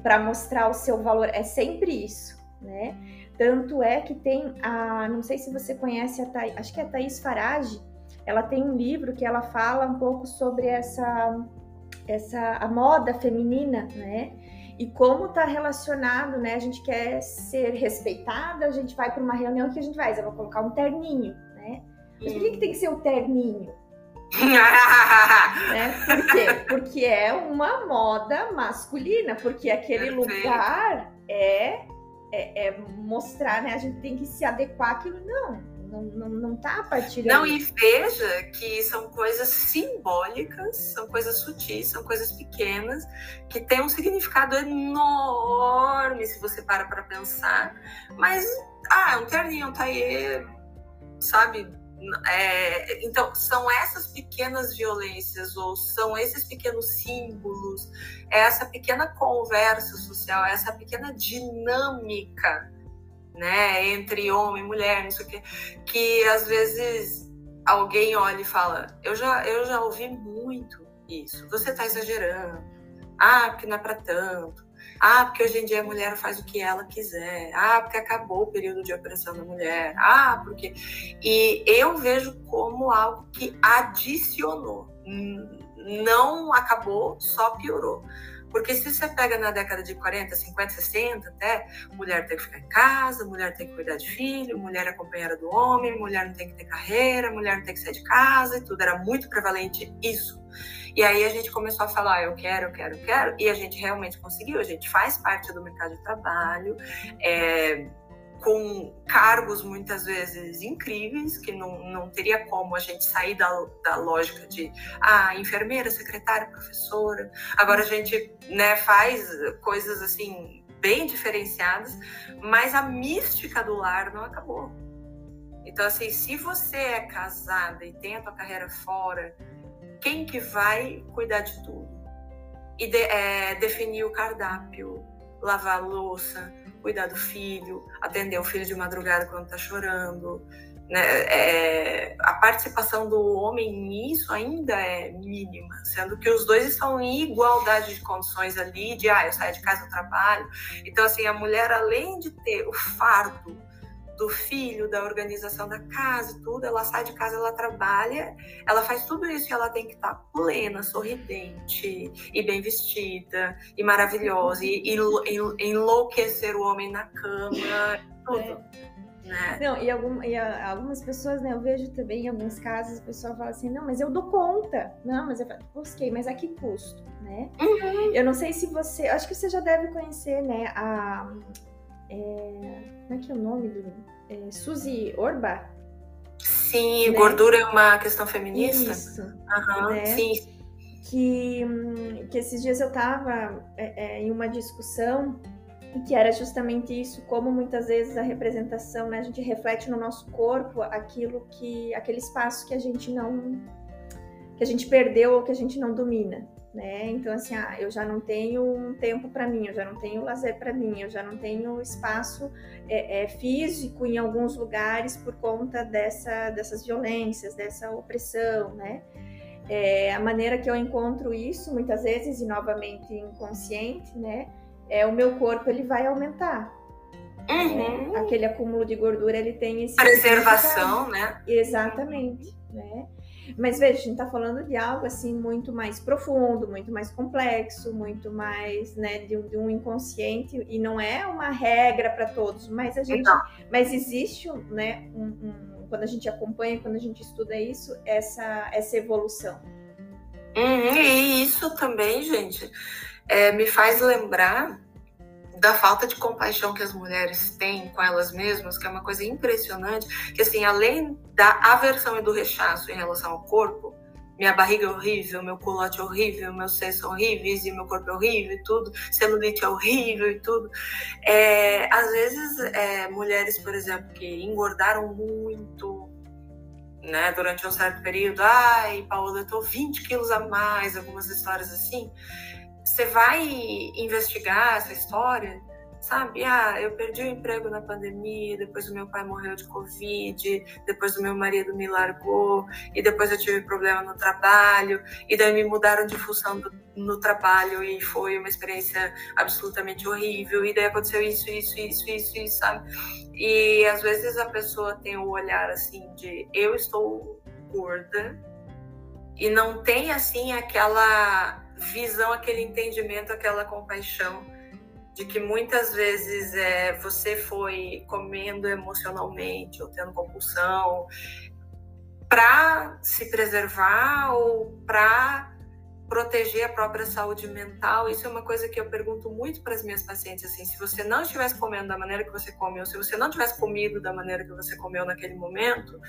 para mostrar o seu valor. É sempre isso, né? Tanto é que tem a, não sei se você conhece a Thaís, acho que é a Thaís Farage, ela tem um livro que ela fala um pouco sobre essa, essa a moda feminina, né? E como está relacionado, né? A gente quer ser respeitada, a gente vai para uma reunião que a gente vai, eu vou colocar um terninho, né? Mas por que, que tem que ser o um terninho? né? Por quê? Porque é uma moda masculina, porque aquele lugar é, é, é, mostrar, né? A gente tem que se adequar àquilo. Não, não, não, não tá partir Não, e veja que são coisas simbólicas, são coisas sutis, são coisas pequenas, que têm um significado enorme se você para para pensar. Mas, ah, um terninho, um taie, sabe? É, então, são essas pequenas violências, ou são esses pequenos símbolos, é essa pequena conversa social, é essa pequena dinâmica né, entre homem e mulher, não sei o quê, que às vezes alguém olha e fala: Eu já, eu já ouvi muito isso, você está exagerando, ah, porque não é para tanto. Ah, porque hoje em dia a mulher faz o que ela quiser. Ah, porque acabou o período de opressão da mulher. Ah, porque. E eu vejo como algo que adicionou. Não acabou, só piorou. Porque se você pega na década de 40, 50, 60 até, mulher tem que ficar em casa, mulher tem que cuidar de filho, mulher é companheira do homem, mulher não tem que ter carreira, mulher não tem que sair de casa e tudo. Era muito prevalente isso. E aí a gente começou a falar, ah, eu quero, eu quero, eu quero, e a gente realmente conseguiu. A gente faz parte do mercado de trabalho. É, com cargos muitas vezes incríveis, que não, não teria como a gente sair da, da lógica de ah, enfermeira, secretária, professora. Agora a gente né, faz coisas assim bem diferenciadas, mas a mística do lar não acabou. Então, assim, se você é casada e tem a tua carreira fora, quem que vai cuidar de tudo? E de, é, definir o cardápio, lavar a louça, cuidar do filho, atender o filho de madrugada quando está chorando. Né? É, a participação do homem nisso ainda é mínima, sendo que os dois estão em igualdade de condições ali, de ah, eu saio de casa, eu trabalho. Então, assim, a mulher, além de ter o fardo do filho, da organização da casa, tudo. Ela sai de casa, ela trabalha, ela faz tudo isso e ela tem que estar plena, sorridente e bem vestida e maravilhosa e, e enlouquecer o homem na cama, tudo. É. Né? Não, e, algum, e algumas pessoas, né, eu vejo também em alguns casos, o pessoal fala assim, não, mas eu dou conta. Não, mas eu busquei, mas a que custo, né? Uhum. Eu não sei se você, acho que você já deve conhecer, né, a, é, como é que é o nome do. É, Suzy Orba? Sim, né? gordura é uma questão feminista. Isso. Uhum, né? Sim. Que, que esses dias eu estava é, é, em uma discussão e que era justamente isso, como muitas vezes a representação, né, a gente reflete no nosso corpo aquilo que, aquele espaço que a gente não, que a gente perdeu ou que a gente não domina né? Então assim, ah, eu já não tenho um tempo para mim, eu já não tenho lazer para mim, eu já não tenho espaço é, é, físico em alguns lugares por conta dessa, dessas violências, dessa opressão, né? É, a maneira que eu encontro isso, muitas vezes e novamente inconsciente, né? É o meu corpo ele vai aumentar. Uhum. Né? Aquele acúmulo de gordura ele tem esse preservação, né? Exatamente, né? Mas veja, a gente está falando de algo assim muito mais profundo, muito mais complexo, muito mais, né, de, de um inconsciente e não é uma regra para todos, mas a gente, então. mas existe, né, um, um, quando a gente acompanha, quando a gente estuda isso, essa essa evolução. Uhum, e isso também, gente, é, me faz lembrar da falta de compaixão que as mulheres têm com elas mesmas, que é uma coisa impressionante, que assim, além da aversão e do rechaço em relação ao corpo, minha barriga é horrível, meu culote é horrível, meus seios são horríveis e meu corpo é horrível e tudo, celulite é horrível e tudo. É, às vezes, é, mulheres, por exemplo, que engordaram muito, né, durante um certo período, ai, Paola, eu tô 20 quilos a mais, algumas histórias assim, você vai investigar essa história, sabe? Ah, eu perdi o emprego na pandemia, depois o meu pai morreu de Covid, depois o meu marido me largou, e depois eu tive problema no trabalho, e daí me mudaram de função do, no trabalho e foi uma experiência absolutamente horrível, e daí aconteceu isso, isso, isso, isso, isso, sabe? E às vezes a pessoa tem o olhar assim de eu estou gorda e não tem assim aquela visão, aquele entendimento, aquela compaixão de que muitas vezes é, você foi comendo emocionalmente ou tendo compulsão para se preservar ou para proteger a própria saúde mental. Isso é uma coisa que eu pergunto muito para as minhas pacientes assim, se você não estivesse comendo da maneira que você come ou se você não tivesse comido da maneira que você comeu naquele momento,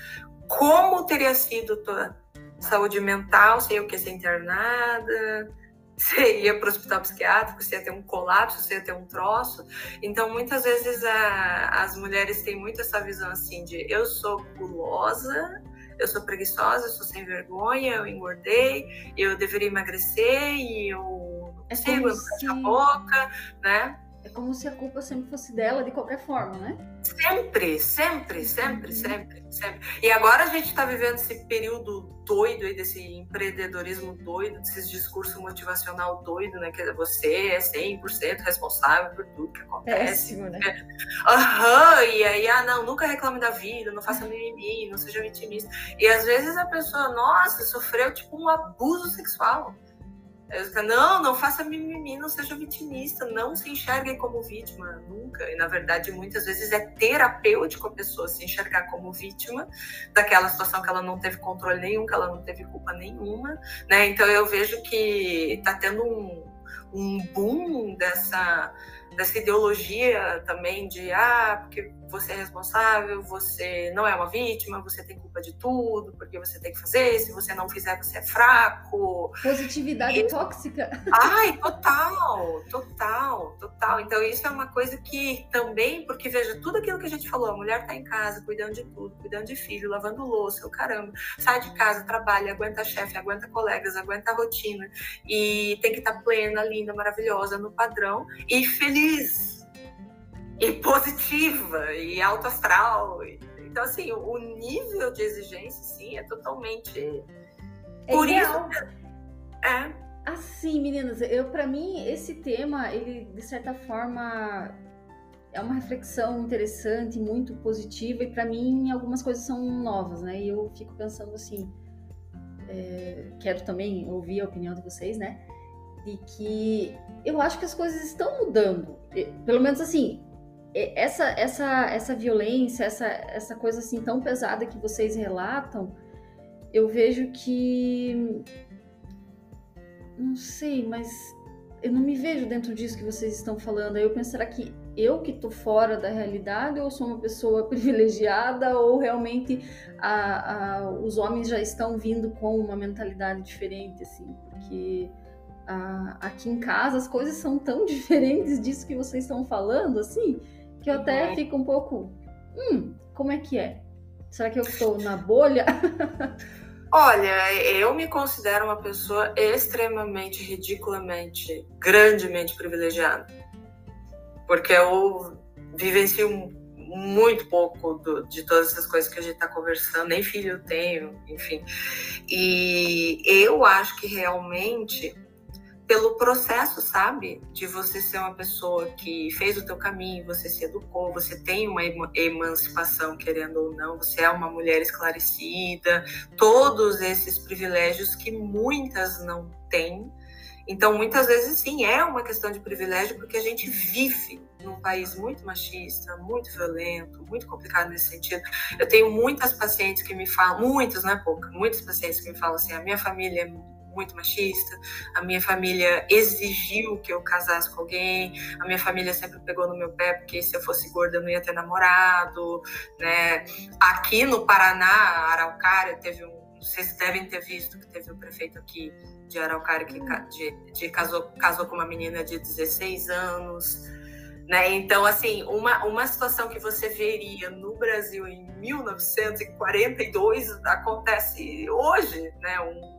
como teria sido tua saúde mental, sem o que ser internada, você ia para o hospital psiquiátrico, você ia ter um colapso, você ia ter um troço. Então, muitas vezes a, as mulheres têm muito essa visão assim de eu sou gulosa, eu sou preguiçosa, eu sou sem vergonha, eu engordei, eu deveria emagrecer e eu não é consigo, eu a boca, né? É como se a culpa sempre fosse dela de qualquer forma, né? Sempre, sempre, sempre, sempre, sempre. E agora a gente está vivendo esse período doido aí, desse empreendedorismo doido, desse discurso motivacional doido, né? Que você é 100% responsável por tudo que acontece. Péssimo, né? Aham, uhum, e aí, ah, não, nunca reclame da vida, não faça mimimi, não seja vitimista. E às vezes a pessoa, nossa, sofreu tipo um abuso sexual. Não, não faça mimimi, não seja vitimista, não se enxergue como vítima, nunca. E na verdade, muitas vezes é terapêutico a pessoa se enxergar como vítima daquela situação que ela não teve controle nenhum, que ela não teve culpa nenhuma, né? Então eu vejo que está tendo um, um boom dessa dessa ideologia também de ah, porque você é responsável, você não é uma vítima, você tem culpa de tudo, porque você tem que fazer, se você não fizer, você é fraco. Positividade e... tóxica. Ai, total, total, total. Então, isso é uma coisa que também, porque veja, tudo aquilo que a gente falou, a mulher tá em casa, cuidando de tudo, cuidando de filho, lavando louça, o caramba, sai de casa, trabalha, aguenta chefe, aguenta colegas, aguenta a rotina, e tem que estar tá plena, linda, maravilhosa, no padrão, e feliz e positiva e alto astral. Então, assim, o nível de exigência, sim, é totalmente. É Por ideal. isso. É. Assim, meninas, eu para mim esse tema, ele de certa forma é uma reflexão interessante, muito positiva e para mim algumas coisas são novas, né? E eu fico pensando assim, é, quero também ouvir a opinião de vocês, né? De que eu acho que as coisas estão mudando, pelo menos assim, essa, essa, essa violência, essa, essa coisa assim tão pesada que vocês relatam, eu vejo que. Não sei, mas eu não me vejo dentro disso que vocês estão falando. Aí eu penso, será que eu que tô fora da realidade ou sou uma pessoa privilegiada ou realmente a, a, os homens já estão vindo com uma mentalidade diferente, assim? Porque a, aqui em casa as coisas são tão diferentes disso que vocês estão falando, assim que eu até uhum. fico um pouco, hum, como é que é? Será que eu estou na bolha? Olha, eu me considero uma pessoa extremamente, ridiculamente, grandemente privilegiada. Porque eu vivencio muito pouco do, de todas essas coisas que a gente está conversando, nem filho eu tenho, enfim. E eu acho que realmente pelo processo, sabe? De você ser uma pessoa que fez o teu caminho, você se educou, você tem uma emancipação, querendo ou não, você é uma mulher esclarecida, todos esses privilégios que muitas não têm. Então, muitas vezes, sim, é uma questão de privilégio, porque a gente vive num país muito machista, muito violento, muito complicado nesse sentido. Eu tenho muitas pacientes que me falam, muitas, não é pouca, muitas pacientes que me falam assim: a minha família é muito machista. A minha família exigiu que eu casasse com alguém. A minha família sempre pegou no meu pé porque se eu fosse gorda eu não ia ter namorado, né? Aqui no Paraná, Araucária teve um vocês devem ter visto que teve um prefeito aqui de Araucária que de, de casou, casou com uma menina de 16 anos. Né? Então, assim, uma, uma situação que você veria no Brasil em 1942 acontece hoje, né? Um,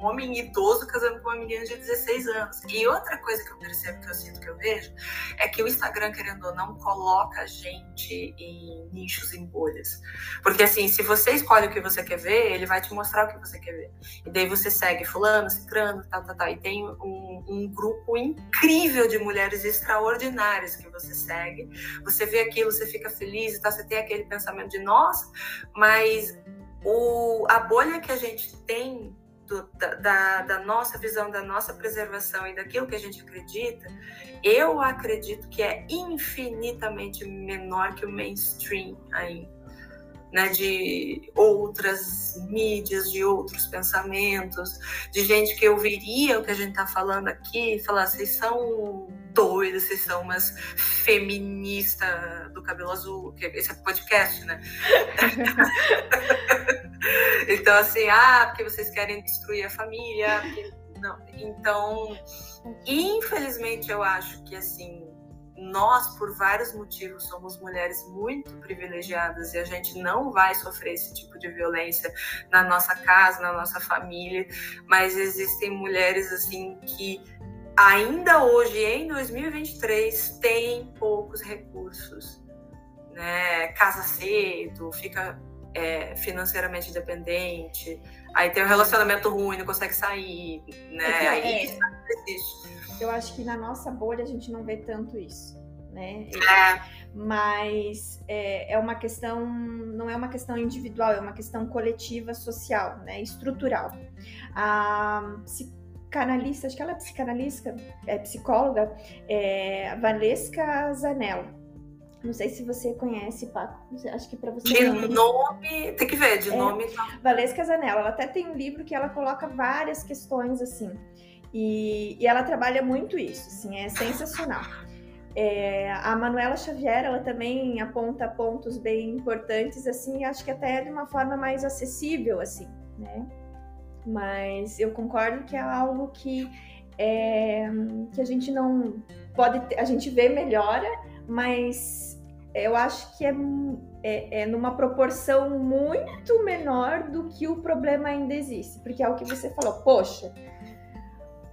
um homem idoso casando com uma menina de 16 anos. E outra coisa que eu percebo, que eu sinto, que eu vejo, é que o Instagram, querendo ou não, coloca a gente em nichos, em bolhas. Porque assim, se você escolhe o que você quer ver, ele vai te mostrar o que você quer ver. E daí você segue fulano, cicrano, tal, tal, tal. E tem um, um grupo incrível de mulheres extraordinárias que você segue. Você vê aquilo, você fica feliz e tal, você tem aquele pensamento de, nossa, mas o, a bolha que a gente tem do, da, da, nossa visão, da nossa preservação e daquilo que a gente acredita, eu acredito que é infinitamente menor que o mainstream ainda. Né, de outras mídias, de outros pensamentos, de gente que ouviria o que a gente está falando aqui e falar, vocês são doidas, vocês são umas feministas do cabelo azul, que esse é podcast, né? então, assim, ah, porque vocês querem destruir a família. Porque... Não. Então, infelizmente, eu acho que, assim, nós, por vários motivos, somos mulheres muito privilegiadas e a gente não vai sofrer esse tipo de violência na nossa casa, na nossa família, mas existem mulheres, assim, que ainda hoje, em 2023, têm poucos recursos. Né? Casa cedo, fica é, financeiramente dependente, aí tem um relacionamento ruim, não consegue sair, né? É, aí é, isso existe. Eu acho que na nossa bolha a gente não vê tanto isso, né? Mas é, é uma questão, não é uma questão individual, é uma questão coletiva, social, né? Estrutural. A psicanalista, acho que ela é psicanalista, é psicóloga, é, Valesca Zanello não sei se você conhece, Paco. Acho que para você. De nome, tem que ver, de é, nome. Não. Valesca Zanella, ela até tem um livro que ela coloca várias questões assim. E, e ela trabalha muito isso, assim, é sensacional. É, a Manuela Xavier, ela também aponta pontos bem importantes, assim, acho que até de uma forma mais acessível, assim, né? Mas eu concordo que é algo que, é, que a gente não pode, a gente vê melhora, mas eu acho que é, é, é, numa proporção muito menor do que o problema ainda existe. Porque é o que você falou, poxa,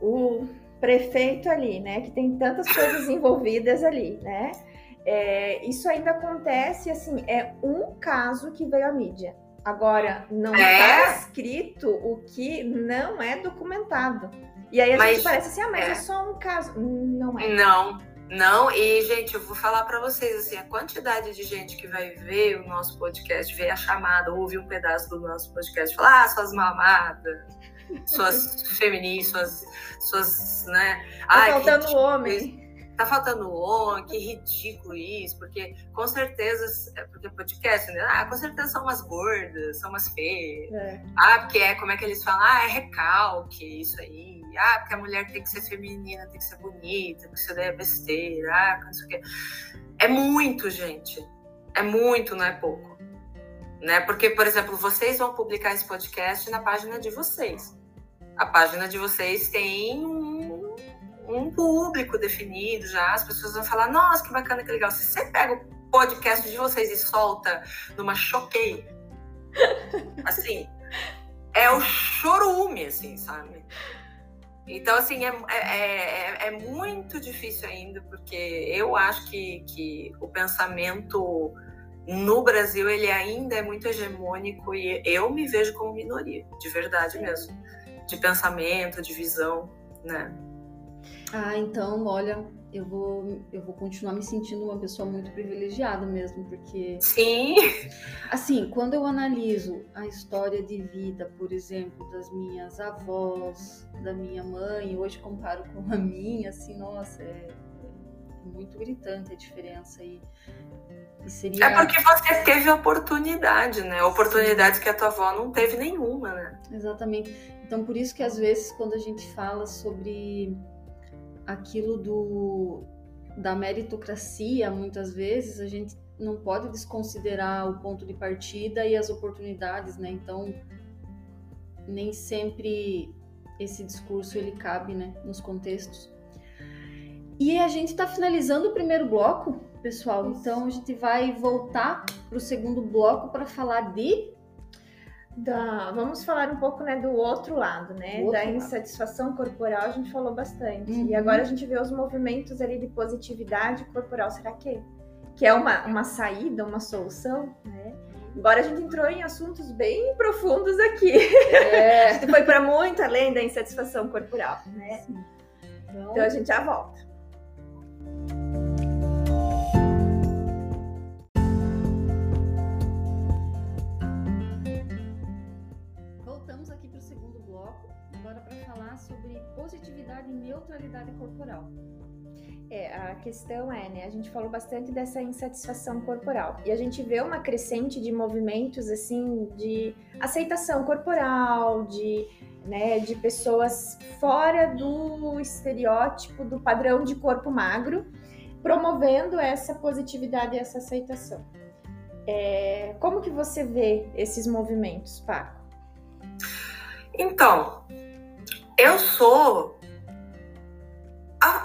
o prefeito ali, né, que tem tantas coisas envolvidas ali, né? É, isso ainda acontece, assim, é um caso que veio à mídia. Agora, não está é? escrito o que não é documentado. E aí a mas, gente parece assim, ah, mas é. é só um caso. Não é. Não, não, e gente, eu vou falar para vocês assim, a quantidade de gente que vai ver o nosso podcast, ver a chamada, ouvir um pedaço do nosso podcast, falar, ah, suas mamadas, suas feministas, suas, suas, né? Tá Ai, faltando homem. Tá faltando homem, que ridículo isso, porque com certeza, é porque podcast, né? Ah, com certeza são umas gordas, são umas feias. É. Ah, porque é, como é que eles falam? Ah, é recalque, isso aí ah, porque a mulher tem que ser feminina, tem que ser bonita, que isso daí é besteira, ah, não sei o quê. É muito, gente. É muito, não é pouco. Né? Porque, por exemplo, vocês vão publicar esse podcast na página de vocês. A página de vocês tem um, um público definido já, as pessoas vão falar, nossa, que bacana, que legal. Se você pega o podcast de vocês e solta numa choquei, assim, é o chorume, assim, sabe? Então, assim, é, é, é, é, muito difícil ainda, porque eu acho que, que o pensamento no Brasil ele ainda é muito hegemônico e eu me vejo como minoria, de verdade mesmo, de pensamento, de visão, né? Ah, então, olha, eu vou, eu vou continuar me sentindo uma pessoa muito privilegiada mesmo, porque. Sim! Assim, quando eu analiso a história de vida, por exemplo, das minhas avós, da minha mãe, hoje comparo com a minha, assim, nossa, é, é muito gritante a diferença. E, e seria... É porque você teve oportunidade, né? Oportunidades que a tua avó não teve nenhuma, né? Exatamente. Então, por isso que às vezes, quando a gente fala sobre aquilo do da meritocracia, muitas vezes a gente não pode desconsiderar o ponto de partida e as oportunidades, né? Então, nem sempre esse discurso ele cabe, né, nos contextos. E a gente está finalizando o primeiro bloco, pessoal. Então a gente vai voltar para o segundo bloco para falar de Da, vamos falar um pouco né, do outro lado, né? Outro da insatisfação lado. corporal, a gente falou bastante. Uhum. E agora a gente vê os movimentos ali de positividade corporal. Será que, que é uma, uma saída, uma solução? Né? Agora a gente entrou em assuntos bem profundos aqui. É. a gente foi para muito além da insatisfação corporal, né? Então, então a gente já volta. Sobre positividade e neutralidade corporal. É, a questão é, né? A gente falou bastante dessa insatisfação corporal e a gente vê uma crescente de movimentos assim de aceitação corporal, de, né, de pessoas fora do estereótipo do padrão de corpo magro, promovendo essa positividade e essa aceitação. É, como que você vê esses movimentos, Paco? Então, eu sou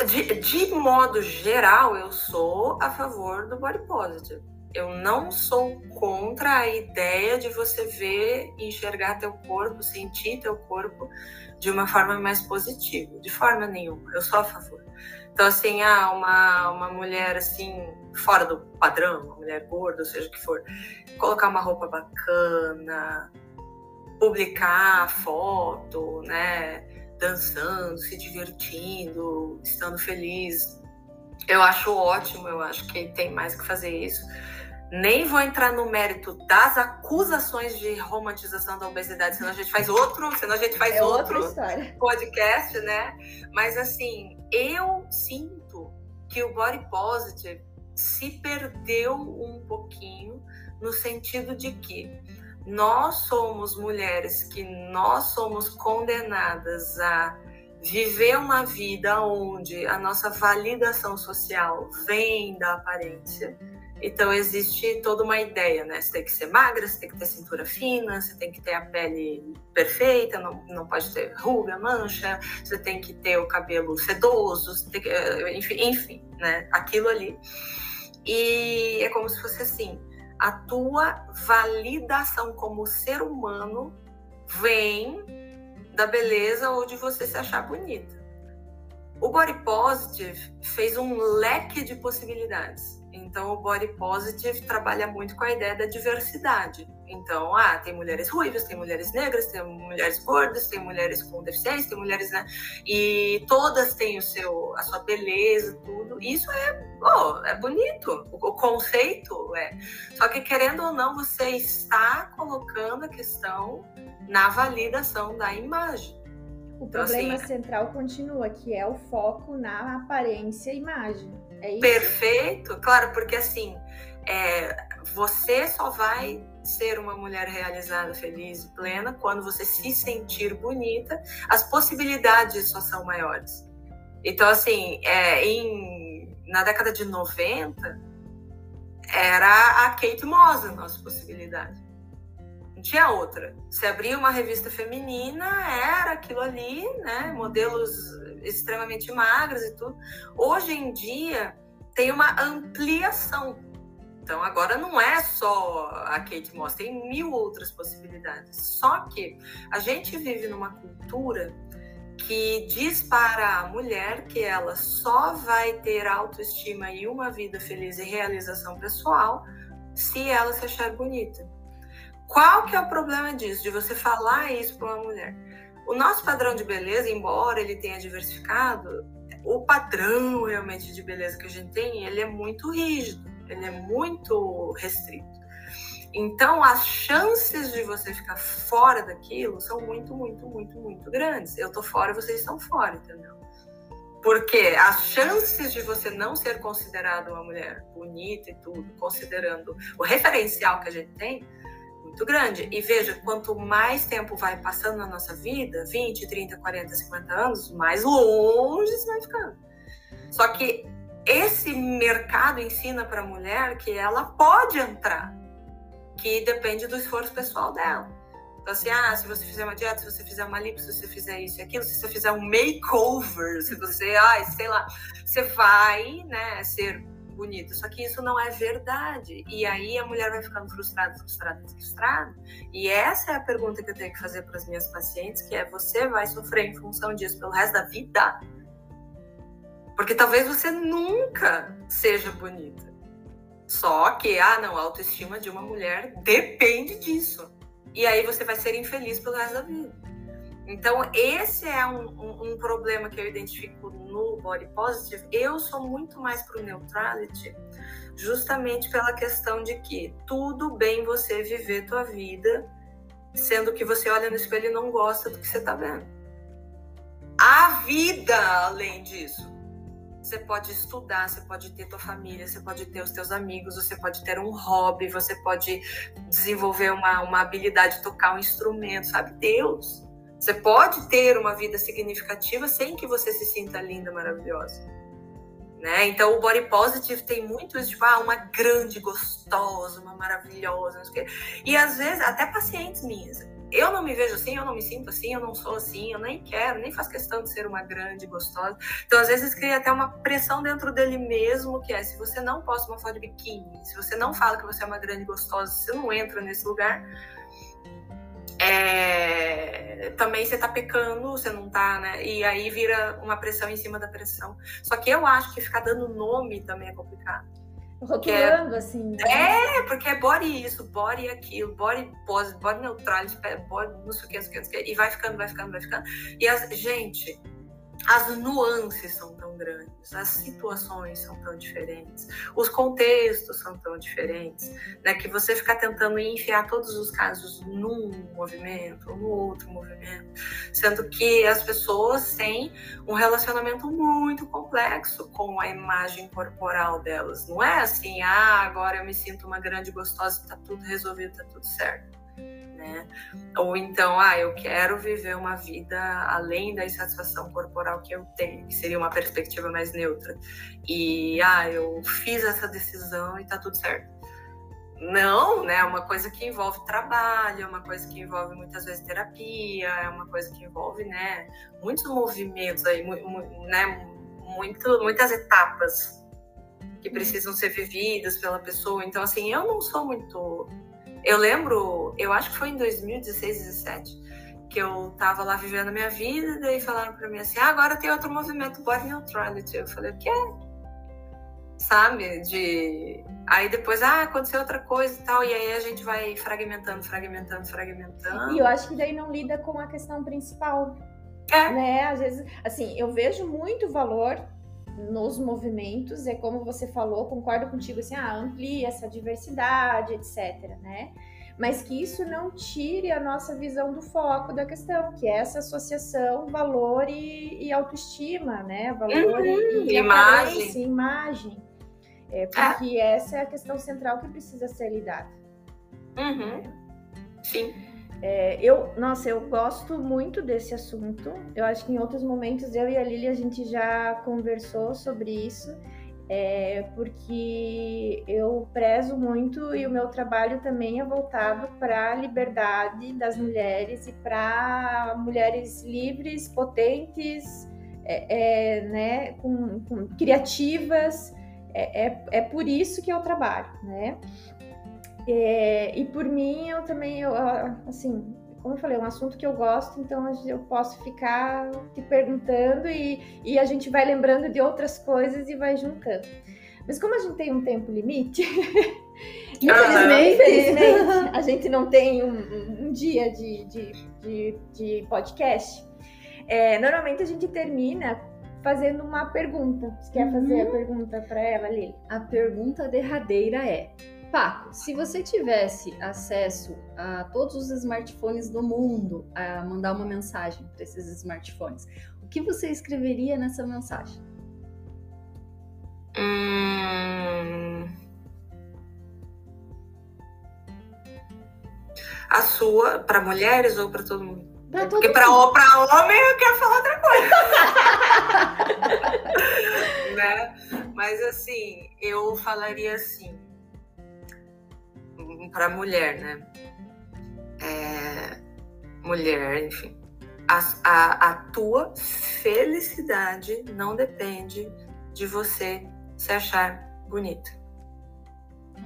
de, de modo geral, eu sou a favor do body positive. Eu não sou contra a ideia de você ver enxergar teu corpo, sentir teu corpo de uma forma mais positiva. De forma nenhuma. Eu sou a favor. Então, assim, ah, uma, uma mulher assim, fora do padrão, uma mulher gorda, seja o que for, colocar uma roupa bacana, publicar foto, né? Dançando, se divertindo, estando feliz. Eu acho ótimo, eu acho que tem mais que fazer isso. Nem vou entrar no mérito das acusações de romantização da obesidade, senão a gente faz outro, senão a gente faz é outro podcast, né? Mas assim, eu sinto que o body positive se perdeu um pouquinho no sentido de que nós somos mulheres que nós somos condenadas a viver uma vida onde a nossa validação social vem da aparência. Então existe toda uma ideia, né? Você tem que ser magra, você tem que ter cintura fina, você tem que ter a pele perfeita, não, não pode ter ruga, mancha, você tem que ter o cabelo sedoso, que, enfim, enfim, né? Aquilo ali. E é como se fosse assim, a tua validação como ser humano vem da beleza ou de você se achar bonita. O Body Positive fez um leque de possibilidades. Então, o Body Positive trabalha muito com a ideia da diversidade. Então, ah, tem mulheres ruivas, tem mulheres negras, tem mulheres gordas, tem mulheres com deficiência, tem mulheres, né? E todas têm o seu, a sua beleza, tudo. Isso é, oh, é bonito. O, o conceito é. Só que querendo ou não, você está colocando a questão na validação da imagem. O então, problema assim, central continua, que é o foco na aparência e imagem. É Perfeito, claro, porque assim, é, você só vai ser uma mulher realizada, feliz e plena quando você se sentir bonita. As possibilidades só são maiores. Então, assim, é, em, na década de 90, era a Kate Moss a nossa possibilidade. Tinha outra. Se abria uma revista feminina, era aquilo ali, né? Modelos extremamente magros e tudo. Hoje em dia, tem uma ampliação então agora não é só a Kate Moss, tem mil outras possibilidades. Só que a gente vive numa cultura que diz para a mulher que ela só vai ter autoestima e uma vida feliz e realização pessoal se ela se achar bonita. Qual que é o problema disso, de você falar isso para uma mulher? O nosso padrão de beleza, embora ele tenha diversificado, o padrão realmente de beleza que a gente tem, ele é muito rígido ele é muito restrito. Então, as chances de você ficar fora daquilo são muito, muito, muito, muito grandes. Eu tô fora, vocês estão fora, entendeu? Porque as chances de você não ser considerada uma mulher bonita e tudo, considerando o referencial que a gente tem, muito grande. E veja, quanto mais tempo vai passando na nossa vida, 20, 30, 40, 50 anos, mais longe você vai ficando. Só que esse mercado ensina para a mulher que ela pode entrar, que depende do esforço pessoal dela. Então, assim, ah, se você fizer uma dieta, se você fizer uma lipo, se você fizer isso e aquilo, se você fizer um makeover, se você, ai, sei lá, você vai, né, ser bonita. Só que isso não é verdade. E aí a mulher vai ficando frustrada, frustrada, frustrada. E essa é a pergunta que eu tenho que fazer para as minhas pacientes, que é você vai sofrer em função disso pelo resto da vida? Porque talvez você nunca seja bonita. Só que, ah, não, a autoestima de uma mulher depende disso. E aí você vai ser infeliz pelo resto da vida. Então, esse é um, um, um, problema que eu identifico no body positive. Eu sou muito mais pro neutrality, justamente pela questão de que tudo bem você viver tua vida, sendo que você olha no espelho e não gosta do que você tá vendo. A vida, além disso. Você pode estudar, você pode ter tua família, você pode ter os teus amigos, você pode ter um hobby, você pode desenvolver uma, uma habilidade de tocar um instrumento, sabe? Deus você pode ter uma vida significativa sem que você se sinta linda, maravilhosa. Né? Então, o body positive tem muito isso, tipo, ah, uma grande gostosa, uma maravilhosa, não sei o quê. E às vezes, até pacientes minhas, eu não me vejo assim, eu não me sinto assim, eu não sou assim, eu nem quero, nem faço questão de ser uma grande gostosa. Então, às vezes, cria até uma pressão dentro dele mesmo, que é, se você não posta uma foto de biquíni, se você não fala que você é uma grande gostosa, você não entra nesse lugar, é, também você tá pecando, você não tá, né? E aí vira uma pressão em cima da pressão. Só que eu acho que ficar dando nome também é complicado. Rotulando, é, assim. Né? É, porque é body isso, body aquilo, body pose, body neutral, body não sei o que, não sei o que, e vai ficando, vai ficando, vai ficando. E, as, gente, as nuances são tão grandes, as situações são tão diferentes, os contextos são tão diferentes, né? Que você ficar tentando enfiar todos os casos num movimento ou no outro movimento, sendo que as pessoas têm um relacionamento muito complexo com a imagem corporal delas. Não é assim, ah, agora eu me sinto uma grande gostosa, tá tudo resolvido, tá tudo certo né? Ou então, ah, eu quero viver uma vida além da insatisfação corporal que eu tenho, que seria uma perspectiva mais neutra. E, ah, eu fiz essa decisão e tá tudo certo. Não, né? É uma coisa que envolve trabalho, é uma coisa que envolve muitas vezes terapia, é uma coisa que envolve, né, muitos movimentos aí, né, muito, muitas etapas que precisam ser vividas pela pessoa. Então, assim, eu não sou muito eu lembro, eu acho que foi em 2016, 2017, que eu tava lá vivendo a minha vida, daí falaram pra mim assim: ah, agora tem outro movimento, Body Neutrality. Eu falei: o quê? Sabe? De. Aí depois, ah, aconteceu outra coisa e tal, e aí a gente vai fragmentando, fragmentando, fragmentando. E eu acho que daí não lida com a questão principal. É. Né? Às vezes, assim, eu vejo muito valor nos movimentos, é como você falou, concordo contigo, assim, ah, amplia essa diversidade, etc, né? Mas que isso não tire a nossa visão do foco da questão, que é essa associação valor e, e autoestima, né? Valor uhum, e, e imagem. imagem. É, porque ah. essa é a questão central que precisa ser lidada. Uhum. Sim. É, eu, nossa, eu gosto muito desse assunto. Eu acho que em outros momentos eu e a Lili a gente já conversou sobre isso, é, porque eu prezo muito e o meu trabalho também é voltado para a liberdade das mulheres e para mulheres livres, potentes, é, é né, com, com criativas. É, é, é por isso que eu trabalho, né? É, e por mim, eu também, eu, assim, como eu falei, é um assunto que eu gosto, então eu posso ficar te perguntando e, e a gente vai lembrando de outras coisas e vai juntando. Mas como a gente tem um tempo limite, infelizmente, infelizmente, a gente não tem um, um dia de, de, de, de podcast. É, normalmente a gente termina fazendo uma pergunta. Você quer fazer a uhum. pergunta para ela, Lili? A pergunta derradeira é: Paco, se você tivesse acesso a todos os smartphones do mundo, a mandar uma mensagem para esses smartphones, o que você escreveria nessa mensagem? Hum... A sua, para mulheres ou para todo mundo? Pra Porque para homem eu quero falar outra coisa. né? Mas assim, eu falaria assim para mulher, né? É, mulher, enfim. A, a, a tua felicidade não depende de você se achar bonita.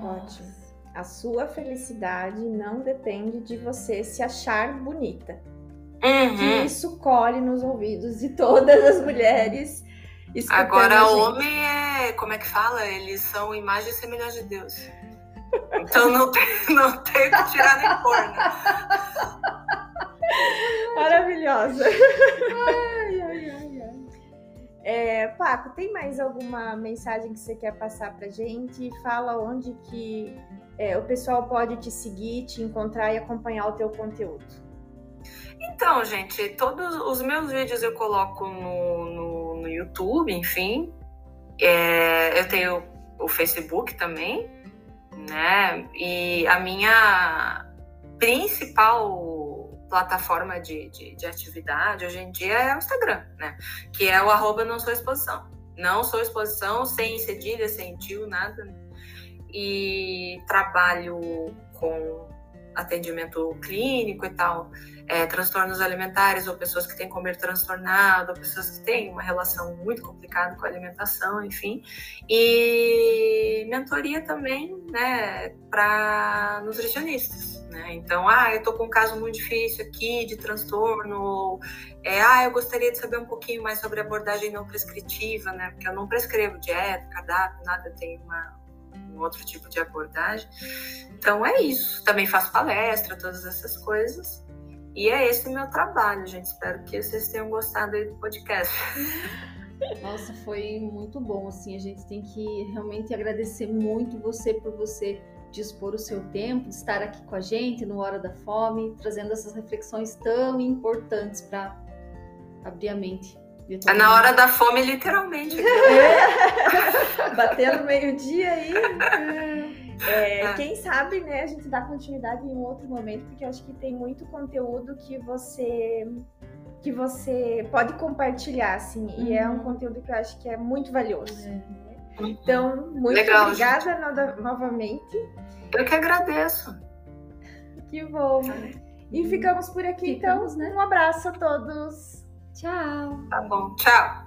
Ótimo. A sua felicidade não depende de você se achar bonita. Uhum. Isso colhe nos ouvidos de todas as mulheres. Agora, homem é. Como é que fala? Eles são imagem e semelhança de Deus. Então não tem, não tem que tirar nem pôr, né? Maravilhosa. Ai, ai, ai, ai. É, Paco, tem mais alguma mensagem que você quer passar pra gente? Fala onde que é, o pessoal pode te seguir, te encontrar e acompanhar o teu conteúdo. Então, gente, todos os meus vídeos eu coloco no, no, no YouTube, enfim. É, eu tenho o Facebook também, né? E a minha principal plataforma de, de, de, atividade hoje em dia é o Instagram, né? Que é o arroba não sou exposição. Não sou exposição, sem cedilha, sem tio, nada. E trabalho com atendimento clínico e tal, é, transtornos alimentares ou pessoas que têm comer transtornado, ou pessoas que têm uma relação muito complicada com a alimentação, enfim. E mentoria também, né, para nutricionistas. Né? Então, ah, eu tô com um caso muito difícil aqui de transtorno, ou é, ah, eu gostaria de saber um pouquinho mais sobre abordagem não prescritiva, né? Porque eu não prescrevo dieta, cardápio, nada, tem uma, um outro tipo de abordagem. Então é isso. Também faço palestra, todas essas coisas. E é esse o meu trabalho, gente. Espero que vocês tenham gostado aí do podcast. Nossa, foi muito bom. Assim, a gente tem que realmente agradecer muito você por você dispor o seu tempo, estar aqui com a gente no Hora da Fome, trazendo essas reflexões tão importantes para abrir a mente. É na hora da fome, literalmente. É. Batendo meio-dia aí. É, é. Quem sabe, né, a gente dá continuidade em um outro momento, porque eu acho que tem muito conteúdo que você que você pode compartilhar, assim, uhum. e é um uhum. conteúdo que eu acho que é muito valioso. É. Então, muito Legal, obrigada no, novamente. Eu que agradeço. Que bom. E ficamos por aqui, então. ficamos, então. Né? Um abraço a todos. Tchau. Tá bom, tchau.